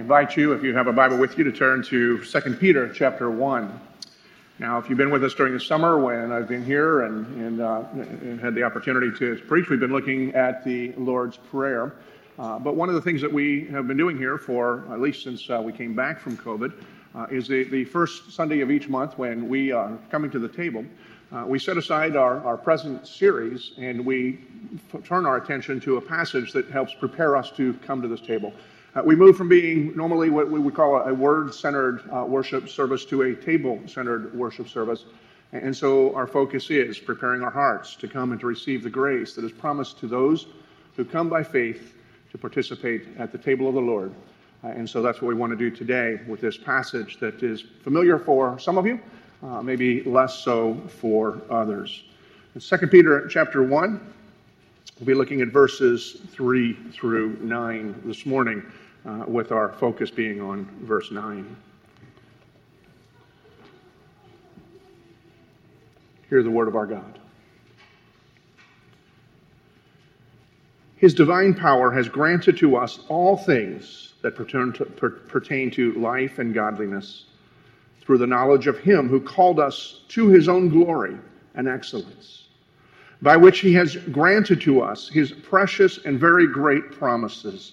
invite you, if you have a Bible with you, to turn to 2 Peter chapter 1. Now, if you've been with us during the summer when I've been here and, and, uh, had the opportunity to preach, we've been looking at the Lord's Prayer. Uh, but one of the things that we have been doing here for at least since uh, we came back from COVID uh, is the, the first Sunday of each month when we are coming to the table. Uh, we set aside our, our present series and we f- turn our attention to a passage that helps prepare us to come to this table. Uh, we move from being normally what we would call a, word centered uh, worship service to a table centered worship service. And so our focus is preparing our hearts to come and to receive the grace that is promised to those who come by faith to participate at the table of the Lord. Uh, and so that's what we want to do today with this passage that is familiar for some of you uh, maybe less so for others. In 2 Peter chapter 1, we'll be looking at verses 3 through 9 this morning, uh, with our focus being on verse 9. Hear the word of our God. His divine power has granted to us all things that pertain to, pertain to life and godliness through the knowledge of Him who called us to His own glory and excellence, by which He has granted to us His precious and very great promises,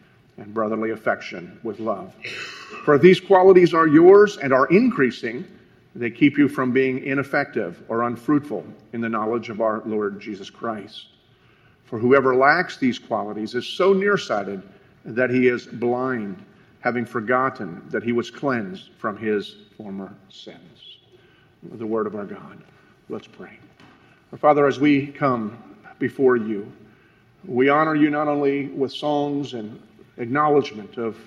and brotherly affection with love. For these qualities are yours and are increasing, they keep you from being ineffective or unfruitful in the knowledge of our Lord Jesus Christ. For whoever lacks these qualities is so nearsighted that he is blind, having forgotten that he was cleansed from his former sins. The word of our God. Let's pray. Our Father, as we come before you, we honor you not only with songs and acknowledgement of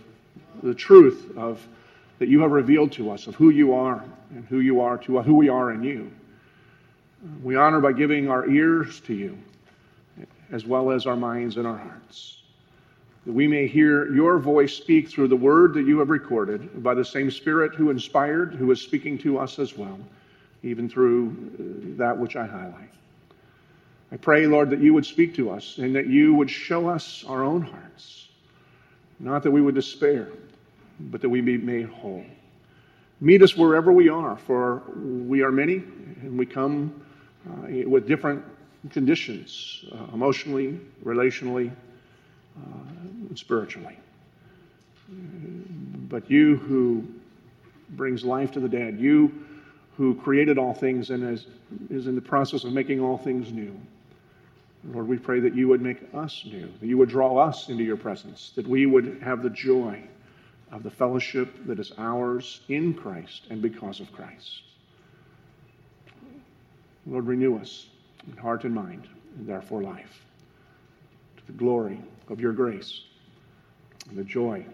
the truth of that you have revealed to us of who you are and who you are to who we are in you. We honor by giving our ears to you as well as our minds and our hearts. That we may hear your voice speak through the word that you have recorded by the same Spirit who inspired, who is speaking to us as well even through uh, that which I highlight. I pray, Lord, that you would speak to us and that you would show us our own hearts. Not that we would despair, but that we be made whole. Meet us wherever we are, for we are many and we come uh, with different conditions uh, emotionally, relationally, uh, spiritually. But you who brings life to the dead, you who created all things and is, is in the process of making all things new. Lord, we pray that you would make us new, that you would draw us into your presence, that we would have the joy of the fellowship that is ours in Christ and because of Christ. Lord, renew us in heart and mind, and therefore life, to the glory of your grace and the joy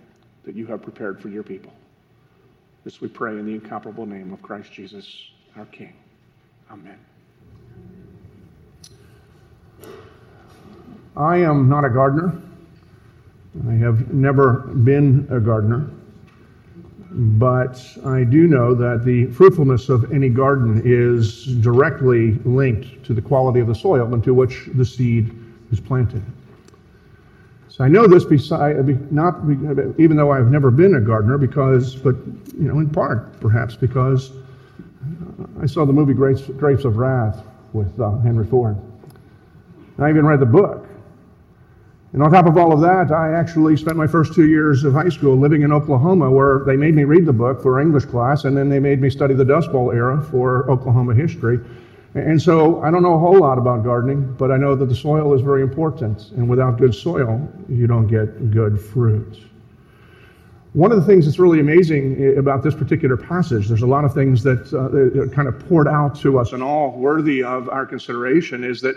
that you have prepared for your people. This we pray in the incomparable name of Christ Jesus, our King. Amen. I am not a gardener. I have never been a gardener. But I do know that the fruitfulness of any garden is directly linked to the quality of the soil into which the seed is planted. So I know this beside, not even though I've never been a gardener, because, but you know, in part perhaps because I saw the movie Grapes, Grapes of Wrath with uh, Henry Fonda. I even read the book. And on top of all of that, I actually spent my first two years of high school living in Oklahoma, where they made me read the book for English class, and then they made me study the Dust Bowl era for Oklahoma history. And so I don't know a whole lot about gardening, but I know that the soil is very important. And without good soil, you don't get good fruit. One of the things that's really amazing about this particular passage, there's a lot of things that, uh, that kind of poured out to us and all worthy of our consideration, is that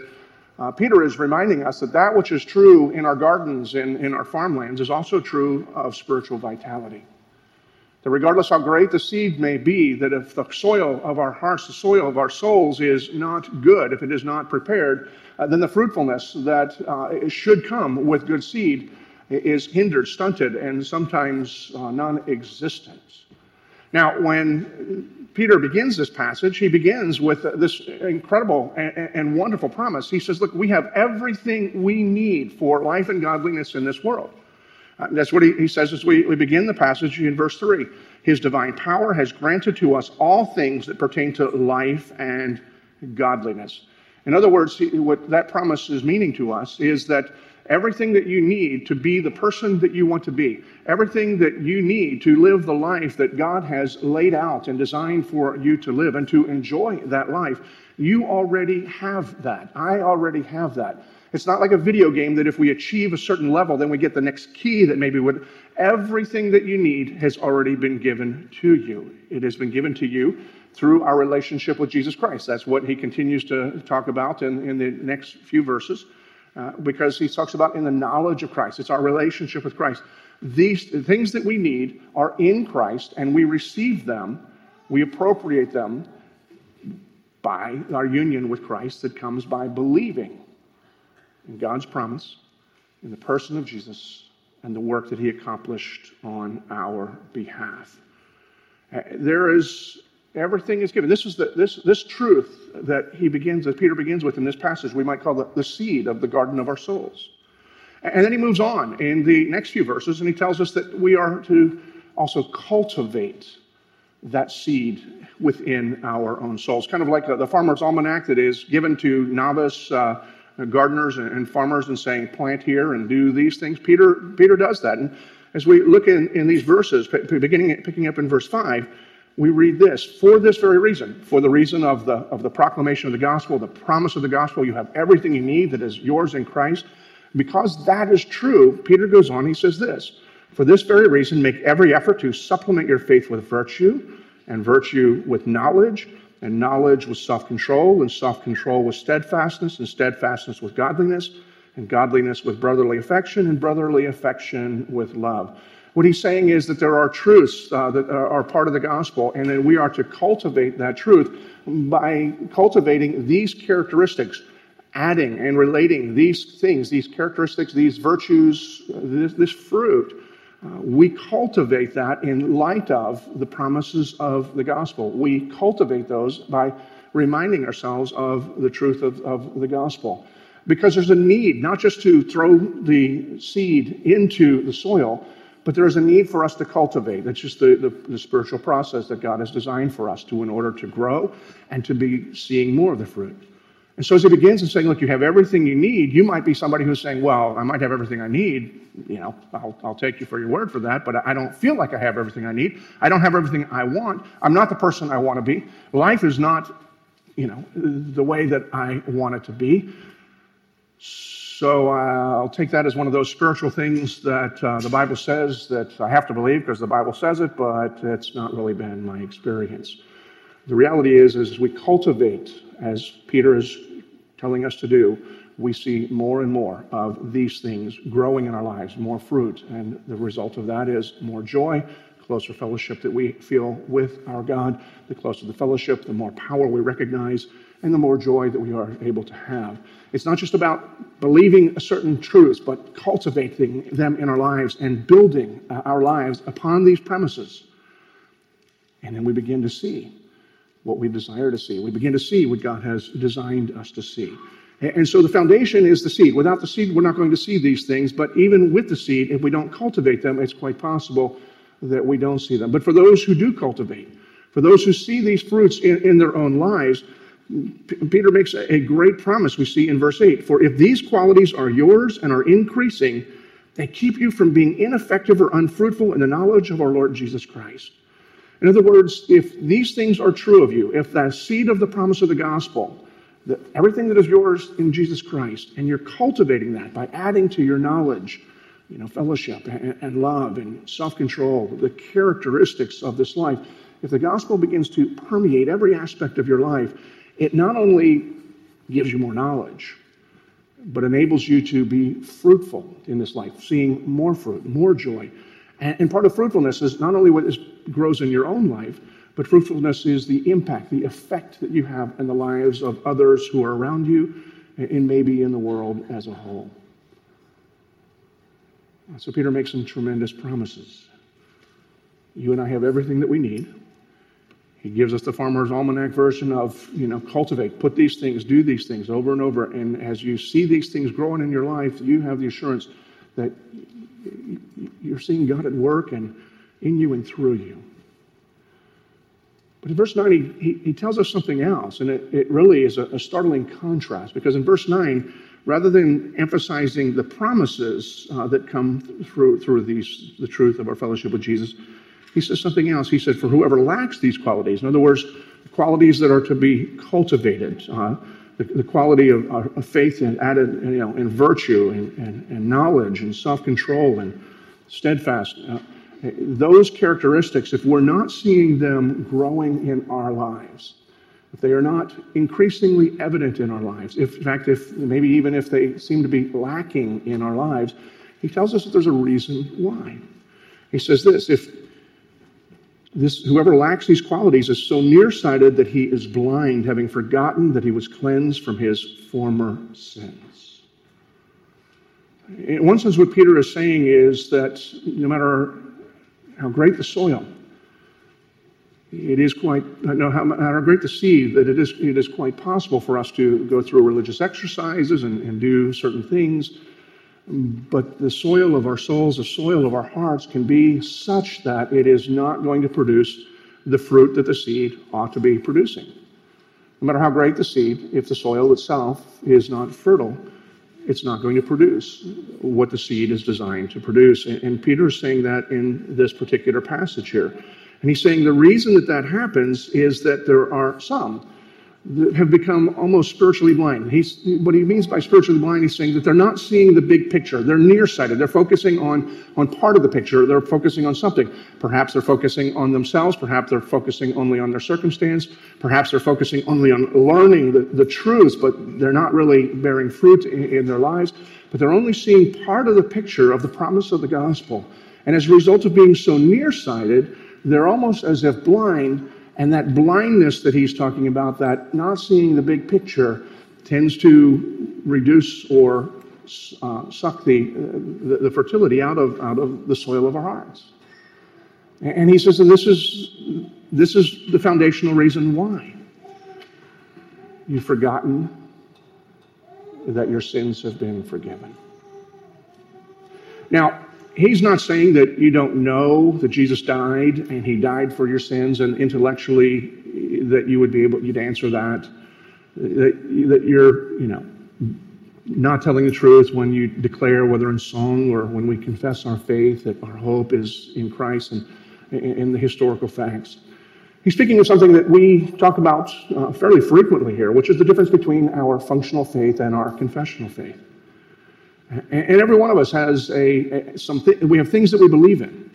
uh, Peter is reminding us that that which is true in our gardens and in our farmlands is also true of spiritual vitality. That regardless how great the seed may be, that if the soil of our hearts, the soil of our souls is not good, if it is not prepared, uh, then the fruitfulness that uh, should come with good seed is hindered, stunted, and sometimes uh, non existent. Now, when Peter begins this passage, he begins with this incredible and wonderful promise. He says, Look, we have everything we need for life and godliness in this world. Uh, that's what he, says as we, we begin the passage in verse 3. His divine power has granted to us all things that pertain to life and godliness. In other words, what that promise is meaning to us is that everything that you need to be the person that you want to be, everything that you need to live the life that God has laid out and designed for you to live and to enjoy that life, you already have that. I already have that. It's not like a video game that if we achieve a certain level, then we get the next key that maybe would. Everything that you need has already been given to you. It has been given to you through our relationship with Jesus Christ. That's what he continues to talk about in, in the next few verses uh, because he talks about in the knowledge of Christ. It's our relationship with Christ. These the things that we need are in Christ, and we receive them, we appropriate them by our union with Christ that comes by believing in God's promise, in the person of Jesus, and the work that he accomplished on our behalf. Uh, there is Everything is given. This is the, this, this truth that he begins, that Peter begins with in this passage, we might call the, the seed of the garden of our souls. And then he moves on in the next few verses, and he tells us that we are to also cultivate that seed within our own souls. Kind of like the farmer's almanac that is given to novice uh, gardeners and farmers and saying, plant here and do these things. Peter, Peter does that. And as we look in, in these verses, beginning picking up in verse 5, we read this for this very reason, for the reason of the, of the proclamation of the gospel, the promise of the gospel, you have everything you need that is yours in Christ. Because that is true, Peter goes on, he says this For this very reason, make every effort to supplement your faith with virtue, and virtue with knowledge, and knowledge with self control, and self control with steadfastness, and steadfastness with godliness, and godliness with brotherly affection, and brotherly affection with love. What he's saying is that there are truths uh, that are part of the gospel, and that we are to cultivate that truth by cultivating these characteristics, adding and relating these things, these characteristics, these virtues, this, this fruit. Uh, we cultivate that in light of the promises of the gospel. We cultivate those by reminding ourselves of the truth of, of the gospel. Because there's a need not just to throw the seed into the soil, but there is a need for us to cultivate. That's just the, the, the, spiritual process that God has designed for us to in order to grow and to be seeing more of the fruit. And so as he begins and saying, look, you have everything you need, you might be somebody who's saying, well, I might have everything I need. You know, I'll, I'll take you for your word for that, but I don't feel like I have everything I need. I don't have everything I want. I'm not the person I want to be. Life is not, you know, the way that I want it to be. So uh, I'll take that as one of those spiritual things that uh, the Bible says that I have to believe because the Bible says it, but it's not really been my experience. The reality is, as we cultivate, as Peter is telling us to do, we see more and more of these things growing in our lives, more fruit, and the result of that is more joy, closer fellowship that we feel with our God. The closer the fellowship, the more power we recognize, and the more joy that we are able to have. It's not just about believing a certain truths, but cultivating them in our lives and building uh, our lives upon these premises. And then we begin to see what we desire to see. We begin to see what God has designed us to see. And so the foundation is the seed. Without the seed, we're not going to see these things. But even with the seed, if we don't cultivate them, it's quite possible that we don't see them. But for those who do cultivate, for those who see these fruits in, in their own lives, Peter makes a great promise we see in verse 8 For if these qualities are yours and are increasing, they keep you from being ineffective or unfruitful in the knowledge of our Lord Jesus Christ. In other words, if these things are true of you, if that seed of the promise of the gospel, that everything that is yours in Jesus Christ, and you're cultivating that by adding to your knowledge, you know, fellowship and, and love and self-control, the characteristics of this life, if the gospel begins to permeate every aspect of your life, it not only gives you more knowledge, but enables you to be fruitful in this life, seeing more fruit, more joy. And, part of fruitfulness is not only what grows in your own life, but fruitfulness is the impact, the effect that you have in the lives of others who are around you and maybe in the world as a whole. So Peter makes some tremendous promises. You and I have everything that we need. He gives us the farmer's almanac version of, you know, cultivate, put these things, do these things over and over. And as you see these things growing in your life, you have the assurance that you're seeing God at work and in you and through you. But in verse 9, he, he, he tells us something else, and it, it really is a, a startling contrast because in verse 9, rather than emphasizing the promises uh, that come through, through these, the truth of our fellowship with Jesus, he says something else. He said, For whoever lacks these qualities, in other words, qualities that are to be cultivated, uh, the, the, quality of, uh, faith and added, you know, in virtue and, and, and knowledge and self control and steadfast. Uh, those characteristics, if we're not seeing them growing in our lives, if they are not increasingly evident in our lives, if, in fact, if maybe even if they seem to be lacking in our lives, he tells us that there's a reason why. He says this if this, whoever lacks these qualities is so nearsighted that he is blind, having forgotten that he was cleansed from his former sins. In one sense, what Peter is saying is that no matter how great the soil, it is quite, no, matter how great the seed, that it is, it is quite possible for us to go through religious exercises and, and do certain things but the soil of our souls, the soil of our hearts, can be such that it is not going to produce the fruit that the seed ought to be producing. No matter how great the seed, if the soil itself is not fertile, it's not going to produce what the seed is designed to produce. And, Peter is saying that in this particular passage here. And he's saying the reason that that happens is that there are some that have become almost spiritually blind. He's, what he means by spiritually blind, he's saying that they're not seeing the big picture. They're nearsighted. They're focusing on, on part of the picture. They're focusing on something. Perhaps they're focusing on themselves. Perhaps they're focusing only on their circumstance. Perhaps they're focusing only on learning the, the truths, but they're not really bearing fruit in, in their lives. But they're only seeing part of the picture of the promise of the gospel. And as a result of being so nearsighted, they're almost as if blind and that blindness that he's talking about, that not seeing the big picture, tends to reduce or uh, suck the, uh, the, the, fertility out of, out of the soil of our hearts. And he says, and this is, this is the foundational reason why. You've forgotten that your sins have been forgiven. Now, he's not saying that you don't know that Jesus died and he died for your sins and intellectually that you would be able you'd answer that that, that you're you know not telling the truth when you declare whether in song or when we confess our faith that our hope is in Christ and in the historical facts. He's speaking of something that we talk about uh, fairly frequently here, which is the difference between our functional faith and our confessional faith. And every one of us has a, a some we have things that we believe in.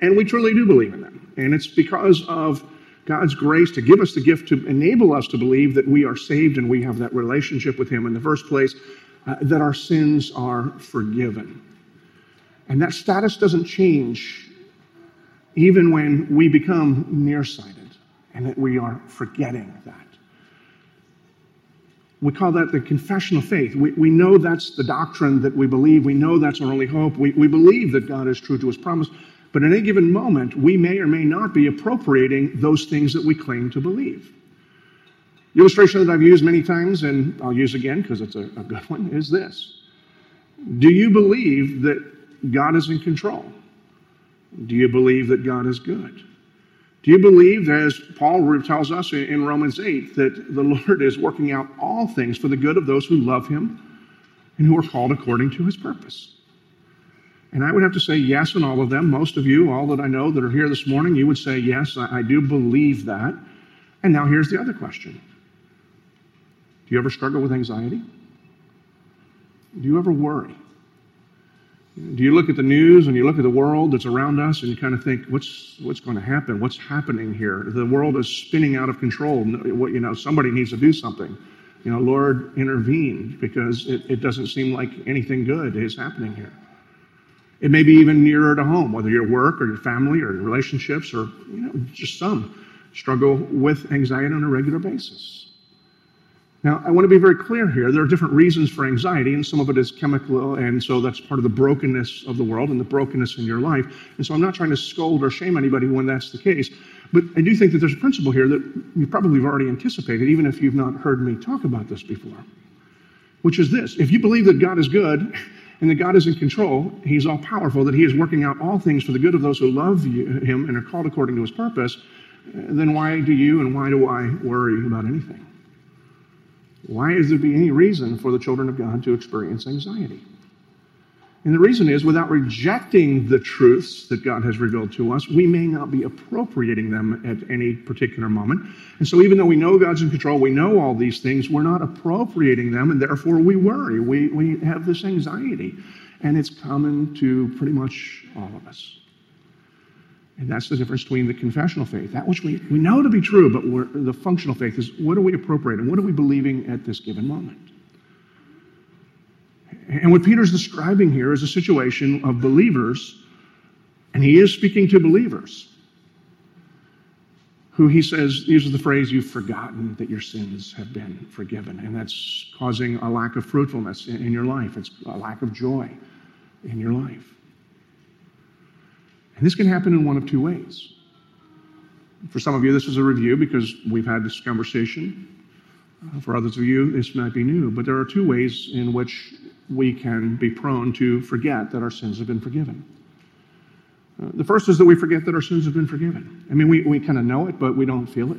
And we truly do believe in them. And it's because of God's grace to give us the gift to enable us to believe that we are saved and we have that relationship with Him in the first place, uh, that our sins are forgiven. And that status doesn't change even when we become nearsighted and that we are forgetting that. We call that the confession of faith. We, we know that's the doctrine that we believe. We know that's our only hope. We, we believe that God is true to his promise. But in any given moment, we may or may not be appropriating those things that we claim to believe. The illustration that I've used many times, and I'll use again because it's a, a good one, is this Do you believe that God is in control? Do you believe that God is good? Do you believe, as Paul tells us in Romans 8, that the Lord is working out all things for the good of those who love him and who are called according to his purpose? And I would have to say yes in all of them. Most of you, all that I know that are here this morning, you would say yes, I, I do believe that. And now here's the other question Do you ever struggle with anxiety? Do you ever worry? Do you look at the news and you look at the world that's around us and you kind of think, what's, what's going to happen? What's happening here? The world is spinning out of control. What, you know, somebody needs to do something. You know, Lord, intervene because it, it doesn't seem like anything good is happening here. It may be even nearer to home, whether your work or your family or your relationships or you know, just some struggle with anxiety on a regular basis. Now, I want to be very clear here. There are different reasons for anxiety, and some of it is chemical, and so that's part of the brokenness of the world and the brokenness in your life. And so I'm not trying to scold or shame anybody when that's the case. But I do think that there's a principle here that you probably have already anticipated, even if you've not heard me talk about this before, which is this if you believe that God is good and that God is in control, He's all powerful, that He is working out all things for the good of those who love you, Him and are called according to His purpose, then why do you and why do I worry about anything? Why is there be any reason for the children of God to experience anxiety? And the reason is without rejecting the truths that God has revealed to us, we may not be appropriating them at any particular moment. And so, even though we know God's in control, we know all these things, we're not appropriating them, and therefore we worry. We, we have this anxiety. And it's common to pretty much all of us. And that's the difference between the confessional faith, that which we, we know to be true, but the functional faith is what are we appropriating? What are we believing at this given moment? And what Peter's describing here is a situation of believers, and he is speaking to believers who he says uses the phrase, You've forgotten that your sins have been forgiven. And that's causing a lack of fruitfulness in, in your life, it's a lack of joy in your life. And this can happen in one of two ways. For some of you, this is a review because we've had this conversation. Uh, for others of you, this might be new. But there are two ways in which we can be prone to forget that our sins have been forgiven. Uh, the first is that we forget that our sins have been forgiven. I mean, we, we kind of know it, but we don't feel it.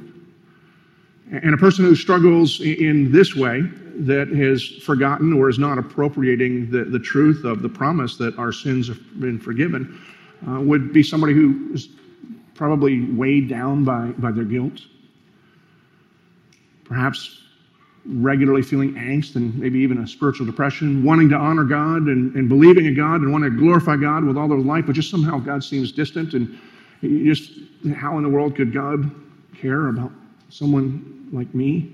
And a person who struggles in this way, that has forgotten or is not appropriating the, the truth of the promise that our sins have been forgiven, uh, would be somebody who is probably weighed down by, by their guilt. Perhaps regularly feeling angst and maybe even a spiritual depression, wanting to honor God and, and believing in God and wanting to glorify God with all their life, but just somehow God seems distant. And just how in the world could God care about someone like me?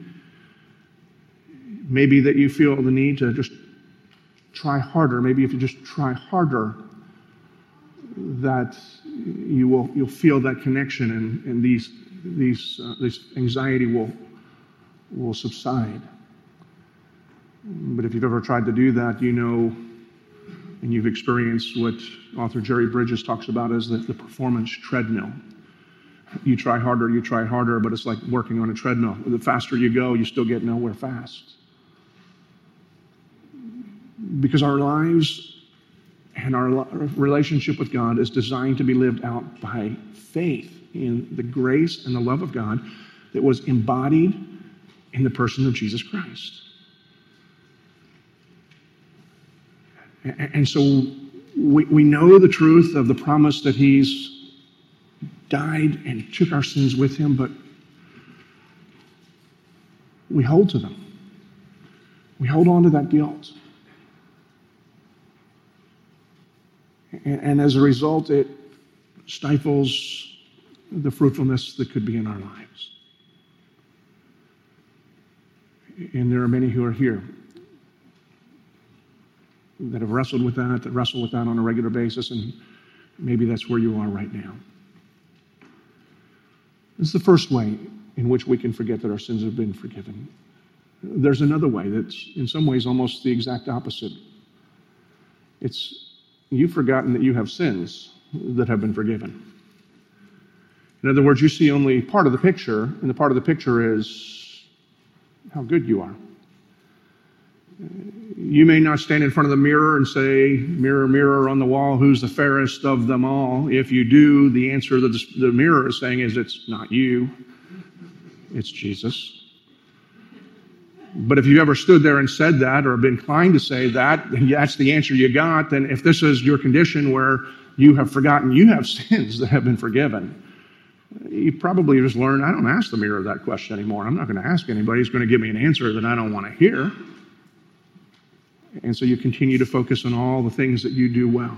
Maybe that you feel the need to just try harder. Maybe if you just try harder, that you will you'll feel that connection and, and these these uh, this anxiety will will subside. But if you've ever tried to do that, you know and you've experienced what author Jerry Bridges talks about as the, the performance treadmill. You try harder, you try harder, but it's like working on a treadmill. The faster you go, you still get nowhere fast. Because our lives and our relationship with God is designed to be lived out by faith in the grace and the love of God that was embodied in the person of Jesus Christ. And so we, know the truth of the promise that He's died and took our sins with Him, but we hold to them. We hold on to that guilt. And, and as a result, it stifles the fruitfulness that could be in our lives. And there are many who are here that have wrestled with that, that wrestle with that on a regular basis, and maybe that's where you are right now. This is the first way in which we can forget that our sins have been forgiven. There's another way that's, in some ways, almost the exact opposite. It's you've forgotten that you have sins that have been forgiven. In other words, you see only part of the picture, and the part of the picture is how good you are. You may not stand in front of the mirror and say, Mirror, mirror on the wall, who's the fairest of them all? If you do, the answer that the mirror is saying is, It's not you, it's Jesus. But if you've ever stood there and said that or been inclined to say that, that's the answer you got. Then if this is your condition where you have forgotten you have sins that have been forgiven, you probably just learned I don't ask the mirror that question anymore. I'm not going to ask anybody who's going to give me an answer that I don't want to hear. And so you continue to focus on all the things that you do well.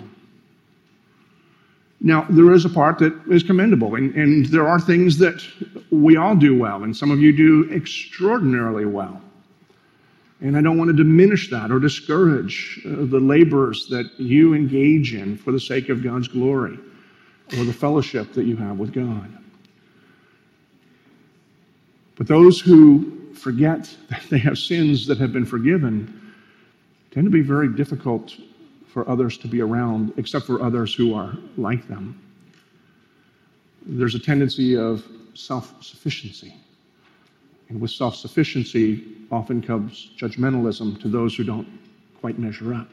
Now, there is a part that is commendable, and, and there are things that we all do well, and some of you do extraordinarily well. And I don't want to diminish that or discourage uh, the labors that you engage in for the sake of God's glory or the fellowship that you have with God. But those who forget that they have sins that have been forgiven tend to be very difficult for others to be around, except for others who are like them. There's a tendency of self sufficiency. And with self sufficiency often comes judgmentalism to those who don't quite measure up.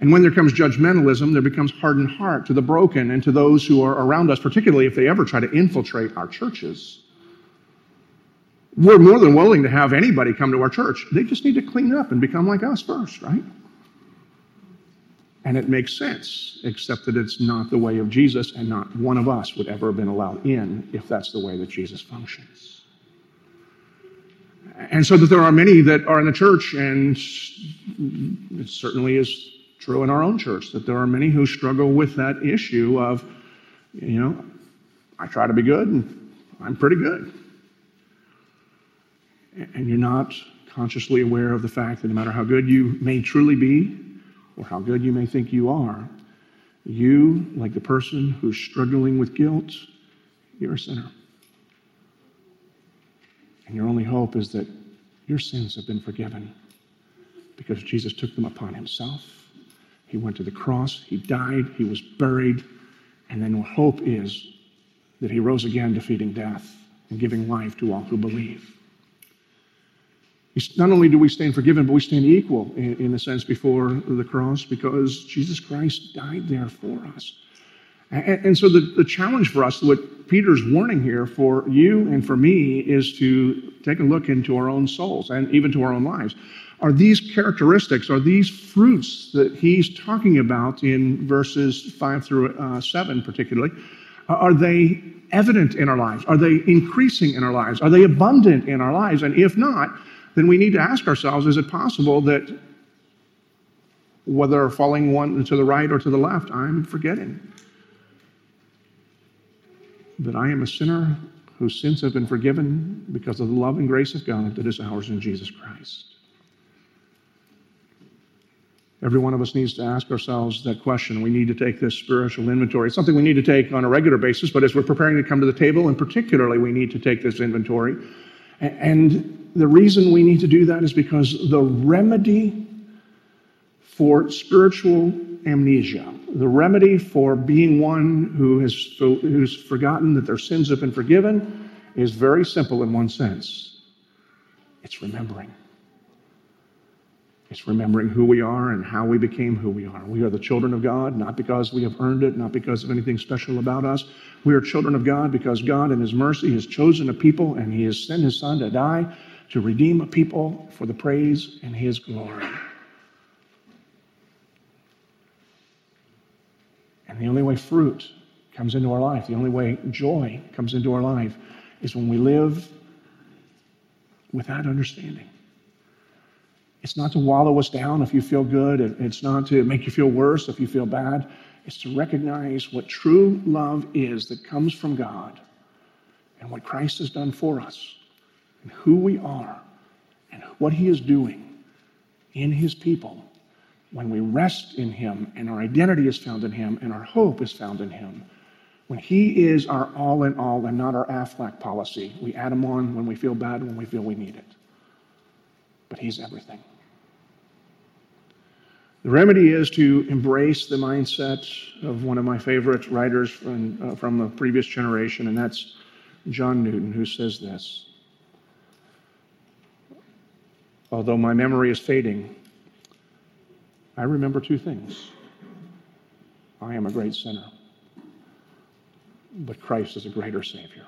And when there comes judgmentalism, there becomes hardened heart to the broken and to those who are around us, particularly if they ever try to infiltrate our churches. We're more than willing to have anybody come to our church. They just need to clean up and become like us first, right? And it makes sense, except that it's not the way of Jesus, and not one of us would ever have been allowed in if that's the way that Jesus functions. And so that there are many that are in the church, and it certainly is true in our own church, that there are many who struggle with that issue of, you know, I try to be good and I'm pretty good. And you're not consciously aware of the fact that no matter how good you may truly be, or how good you may think you are, you, like the person who's struggling with guilt, you're a sinner. And your only hope is that your sins have been forgiven because Jesus took them upon himself. He went to the cross, he died, he was buried, and then your hope is that he rose again, defeating death and giving life to all who believe. Not only do we stand forgiven, but we stand equal in, in a sense before the cross because Jesus Christ died there for us. And, and so the, the challenge for us, what Peter's warning here for you and for me, is to take a look into our own souls and even to our own lives. Are these characteristics, are these fruits that he's talking about in verses 5 through uh, 7 particularly, are they evident in our lives? Are they increasing in our lives? Are they abundant in our lives? And if not, then we need to ask ourselves is it possible that whether falling one to the right or to the left, I'm forgetting that I am a sinner whose sins have been forgiven because of the love and grace of God that is ours in Jesus Christ. Every one of us needs to ask ourselves that question. We need to take this spiritual inventory. It's something we need to take on a regular basis, but as we're preparing to come to the table, and particularly, we need to take this inventory. And the reason we need to do that is because the remedy for spiritual amnesia, the remedy for being one who has who's forgotten that their sins have been forgiven, is very simple in one sense. It's remembering. It's remembering who we are and how we became who we are. We are the children of God, not because we have earned it, not because of anything special about us. We are children of God because God, in His mercy, has chosen a people and He has sent His Son to die to redeem a people for the praise and his glory. And the only way fruit comes into our life, the only way joy comes into our life, is when we live with that understanding. It's not to wallow us down if you feel good, it's not to make you feel worse if you feel bad. It's to recognize what true love is that comes from God and what Christ has done for us and who we are and what He is doing in His people, when we rest in Him and our identity is found in Him and our hope is found in Him, when He is our all in all and not our Aflac policy, we add Him on when we feel bad, when we feel we need it. But He's everything. The remedy is to embrace the mindset of one of my favorite writers from, uh, from the previous generation, and that's John Newton, who says this although my memory is fading, I remember two things. I am a great sinner, but Christ is a greater Savior.